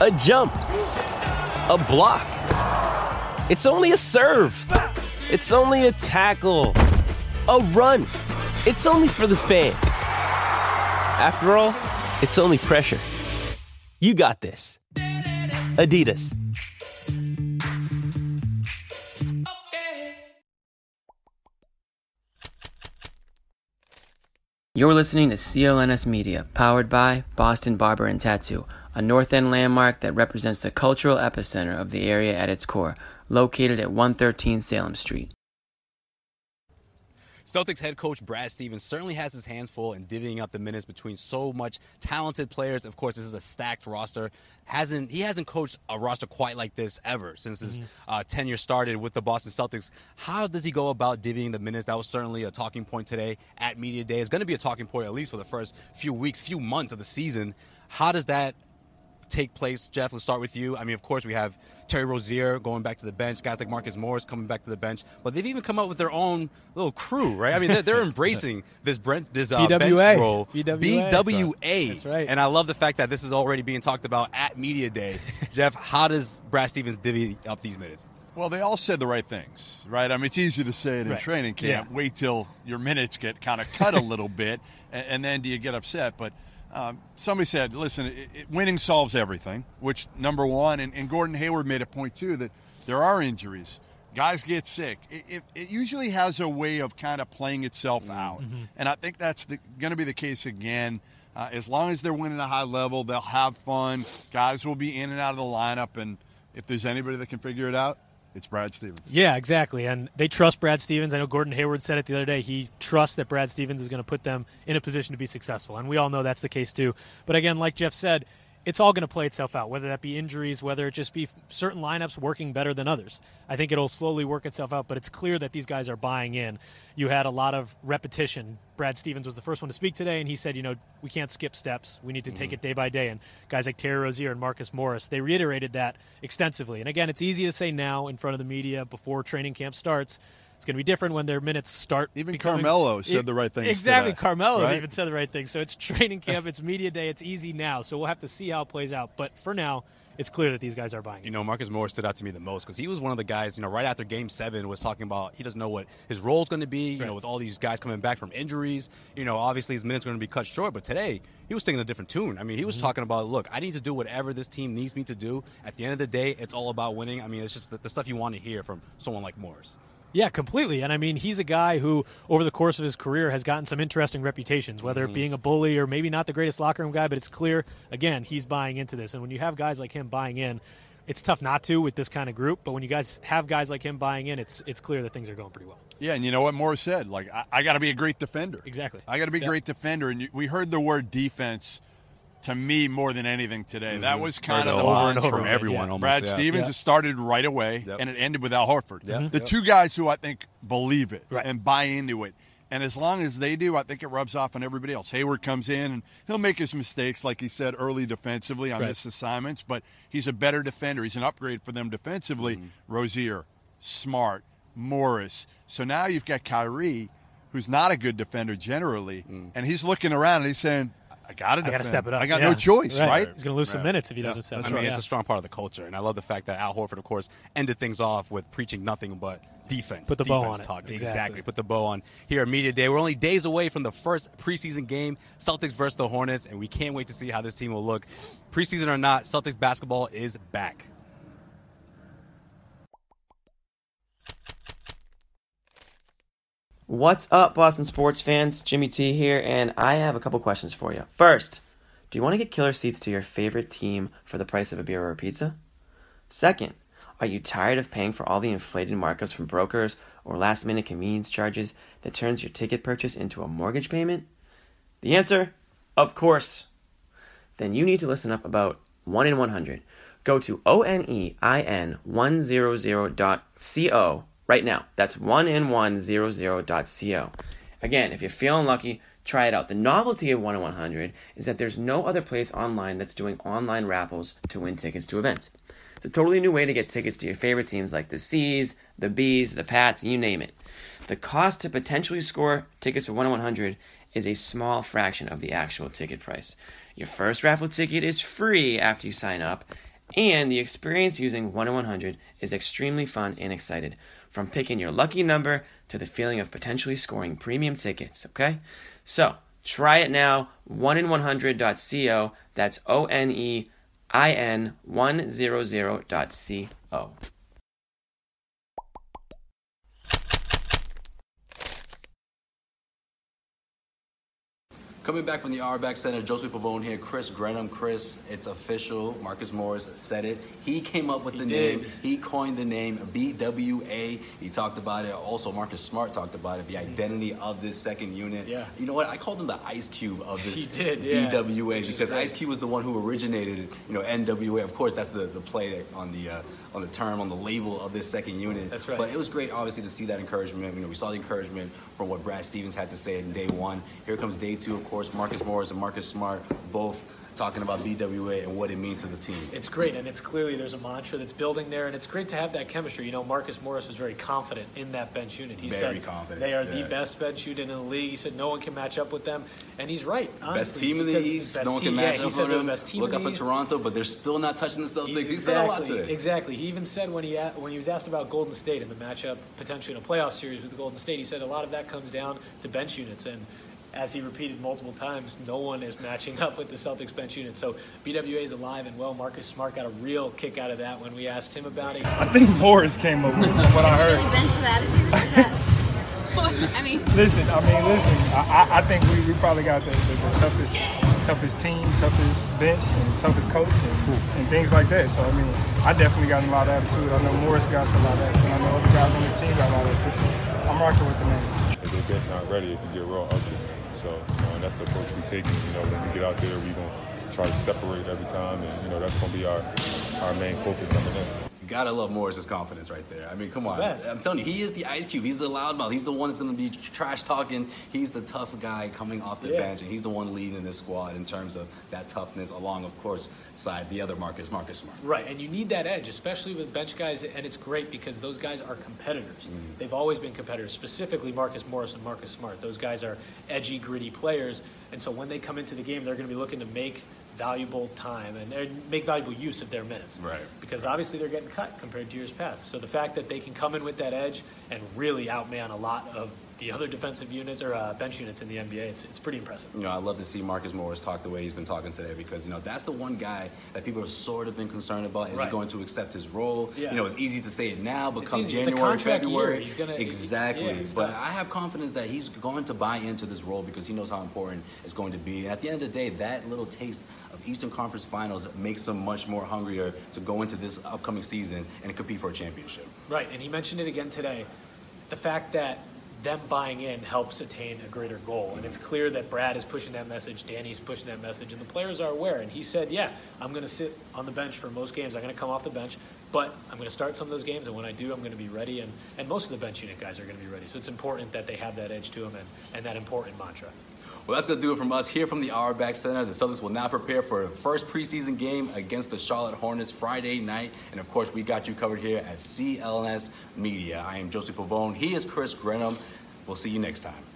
a jump, a block. It's only a serve. It's only a tackle, a run. It's only for the fans. After all, it's only pressure. You got this. Adidas. You're listening to CLNS Media, powered by Boston Barber and Tattoo, a North End landmark that represents the cultural epicenter of the area at its core, located at 113 Salem Street. Celtics head coach Brad Stevens certainly has his hands full in divvying up the minutes between so much talented players. Of course, this is a stacked roster. Hasn't he hasn't coached a roster quite like this ever since his mm-hmm. uh, tenure started with the Boston Celtics. How does he go about divvying the minutes? That was certainly a talking point today at media day. It's going to be a talking point at least for the first few weeks, few months of the season. How does that take place? Jeff, let's start with you. I mean, of course, we have Terry Rozier going back to the bench, guys like Marcus Morris coming back to the bench, but they've even come up with their own little crew, right? I mean, they're, they're embracing this Brent, this uh, bench role, BWA. BWA. That's right. And I love the fact that this is already being talked about at media day. Jeff, how does Brad Stevens divvy up these minutes? Well, they all said the right things, right? I mean, it's easy to say it in right. training camp. Yeah. Wait till your minutes get kind of cut a little bit, and, and then do you get upset? But um, somebody said, listen, it, it, winning solves everything, which number one, and, and, Gordon Hayward made a point too that there are injuries. Guys get sick. It, it usually has a way of kind of playing itself Mm-hmm. out. And I think that's going to be the case again. Uh, as long as they're winning a high level, they'll have fun. Guys will be in and out of the lineup. And if there's anybody that can figure it out, it's Brad Stevens. Yeah, exactly. And they trust Brad Stevens. I know Gordon Hayward said it the other day. He trusts that Brad Stevens is going to put them in a position to be successful. And we all know that's the case too. But again, like Jeff said, it's all going to play itself out, whether that be injuries, whether it just be certain lineups working better than others. I think it'll slowly work itself out, but it's clear that these guys are buying in. You had a lot of repetition. Brad Stevens was the first one to speak today, and he said, you know, we can't skip steps. We need to take mm-hmm. it day by day. And guys like Terry Rozier and Marcus Morris, they reiterated that extensively. And again, it's easy to say now in front of the media before training camp starts. It's going to be different when their minutes start. Even becoming- Carmelo said the right things Exactly, today, Carmelo right? even said the right thing. So it's training camp, it's media day, it's easy now. So we'll have to see how it plays out. But for now, it's clear that these guys are buying. You know, Marcus Morris stood out to me the most because he was one of the guys, you know, right after game seven was talking about he doesn't know what his role is going to be, you know, with all these guys coming back from injuries. You know, obviously his minutes are going to be cut short, but today he was singing a different tune. I mean, he was Mm-hmm. talking about, look, I need to do whatever this team needs me to do. At the end of the day, it's all about winning. I mean, it's just the, the stuff you want to hear from someone like Morris. Yeah, completely. And I mean, he's a guy who, over the course of his career, has gotten some interesting reputations, whether Mm-hmm. it being a bully or maybe not the greatest locker room guy, but it's clear, again, he's buying into this. And when you have guys like him buying in, it's tough not to with this kind of group. But when you guys have guys like him buying in, it's it's clear that things are going pretty well. Yeah, and you know what Morris said? Like, I, I got to be a great defender. Exactly. I got to be a Yeah. great defender. And you, we heard the word defense to me more than anything today. That was kind Heard of it the a lot mantra. from everyone Yeah. almost. Brad yeah. Stevens, Yeah. it started right away, Yep. and it ended with Al Horford. Yeah. The Yep. two guys who I think believe it Right. and buy into it. And as long as they do, I think it rubs off on everybody else. Hayward comes in and he'll make his mistakes, like he said early defensively on Right. missed assignments, but he's a better defender. He's an upgrade for them defensively. Mm-hmm. Rozier, Smart, Morris. So now you've got Kyrie, who's not a good defender generally, Mm. and he's looking around and he's saying, I got to I got to step it up. I got Yeah. no choice, right? He's going to lose some minutes if he doesn't step that's it I up. mean, Yeah. it's a strong part of the culture, and I love the fact that Al Horford, of course, ended things off with preaching nothing but defense. Put the bow defense on it. talk. Exactly. Put the bow on here at Media Day. We're only days away from the first preseason game, Celtics versus the Hornets, and we can't wait to see how this team will look. Preseason or not, Celtics basketball is back. What's up, Boston sports fans? Jimmy T here, and I have a couple questions for you. First, do you want to get killer seats to your favorite team for the price of a beer or a pizza? Second, are you tired of paying for all the inflated markups from brokers or last minute convenience charges that turns your ticket purchase into a mortgage payment? The answer? Of course. then you need to listen up about 1 in 100. Go to onein100.co right now. That's 1in100.co. Again, if you're feeling lucky, try it out. The novelty of 1 in 100 is that there's no other place online that's doing online raffles to win tickets to events. It's a totally new way to get tickets to your favorite teams like the C's, the B's, the Pats, you name it. The cost to potentially score tickets for 1 in 100 is a small fraction of the actual ticket price. Your first raffle ticket is free after you sign up, and the experience using 1 in 100 is extremely fun and excited. From picking your lucky number to the feeling of potentially scoring premium tickets, okay? So, try it now, 1in100.co. That's O N E I N 100.co. Coming back from the Auerbach Center, Josue Pavon here, Chris Grenham. Chris, it's official. Marcus Morris said it. He came up with He the did. name. He coined the name BWA. He talked about it. Also, Marcus Smart talked about it. The identity of this second unit. Yeah. You know what? I called him the Ice Cube of this He did, yeah. BWA because. Ice Cube was the one who originated, it. you know, NWA. Of course, that's the, the play on the uh, on the term on the label of this second unit. That's right. But it was great, obviously, to see that encouragement. You know, we saw the encouragement from what Brad Stevens had to say in day one. Here comes day two, of course. Marcus Morris and Marcus Smart both talking about BWA and what it means to the team. It's great, and it's clearly there's a mantra that's building there, and it's great to have that chemistry. You know, Marcus Morris was very confident in that bench unit. He Very said confident, they are yeah. the best bench unit in the league. He said no one can match up with them, and he's right. Honestly, best team in the East. No one team- can match yeah, up he said on they're them. the Look out for Toronto, but they're still not touching the Celtics. He's He said a lot exactly, today. exactly. He even said when he when he was asked about Golden State and the matchup potentially in a playoff series with Golden State, he said a lot of that comes down to bench units and. As he repeated multiple times, no one is matching up with the Celtics bench unit. So BWA is alive and well. Marcus Smart got a real kick out of that when we asked him about it. I think Morris came up with what I heard. Really bent for attitude? Is that, I mean, Listen, I mean, listen. I, I, I think we, we probably got the, the, the toughest, toughest team, toughest bench, and toughest coach, and, and things like that. So I mean, I definitely got a lot of attitude. I know Morris got a lot of attitude. I know other guys on his team got a lot of attitude. So I'm rocking with the man. If their bench not ready, it can get real ugly. So, that's the approach we taking. You know, when we get out there, we're gonna try to separate every time, and you know, that's gonna be our our main focus coming in. Gotta love Morris's confidence right there. I mean, come on. I'm telling you, he is the ice cube. He's the loudmouth. He's the one that's gonna be trash talking. He's the tough guy coming off the Yeah. bench, and he's the one leading this squad in terms of that toughness. Along, of course, side the other Marcus, Marcus Smart. Right, and you need that edge, especially with bench guys, and it's great because those guys are competitors. Mm-hmm. They've always been competitors, specifically Marcus Morris and Marcus Smart. Those guys are edgy, gritty players, and so when they come into the game, they're going to be looking to make valuable time and and make valuable use of their minutes. Right. Because obviously they're getting cut compared to years past. So the fact that they can come in with that edge and really outman a lot of the other defensive units or uh, bench units in the NBA, it's, it's pretty impressive. You know, I love to see Marcus Morris talk the way he's been talking today because, you know, that's the one guy that people have sort of been concerned about. Is Right. he going to accept his role? Yeah. You know, it's easy to say it now, but It's come easy. It's a January, February, year. He's gonna- exactly. yeah, but. I have confidence that he's going to buy into this role because he knows how important it's going to be. At the end of the day, that little taste of Eastern Conference Finals makes him much more hungrier to go into this upcoming season and compete for a championship. Right, and he mentioned it again today. The fact that them buying in helps attain a greater goal. And it's clear that Brad is pushing that message, Danny's pushing that message, and the players are aware. And he said, Yeah, I'm going to sit on the bench for most games. I'm going to come off the bench, but I'm going to start some of those games. And when I do, I'm going to be ready. And, and most of the bench unit guys are going to be ready. So it's important that they have that edge to them and, and that important mantra. Well, that's going to do it from us here from the Auerbach Center. The Celtics will now prepare for a first preseason game against the Charlotte Hornets Friday night. And of course, we got you covered here at CLNS Media. I am Josue Pavon. He is Chris Grenham. We'll see you next time.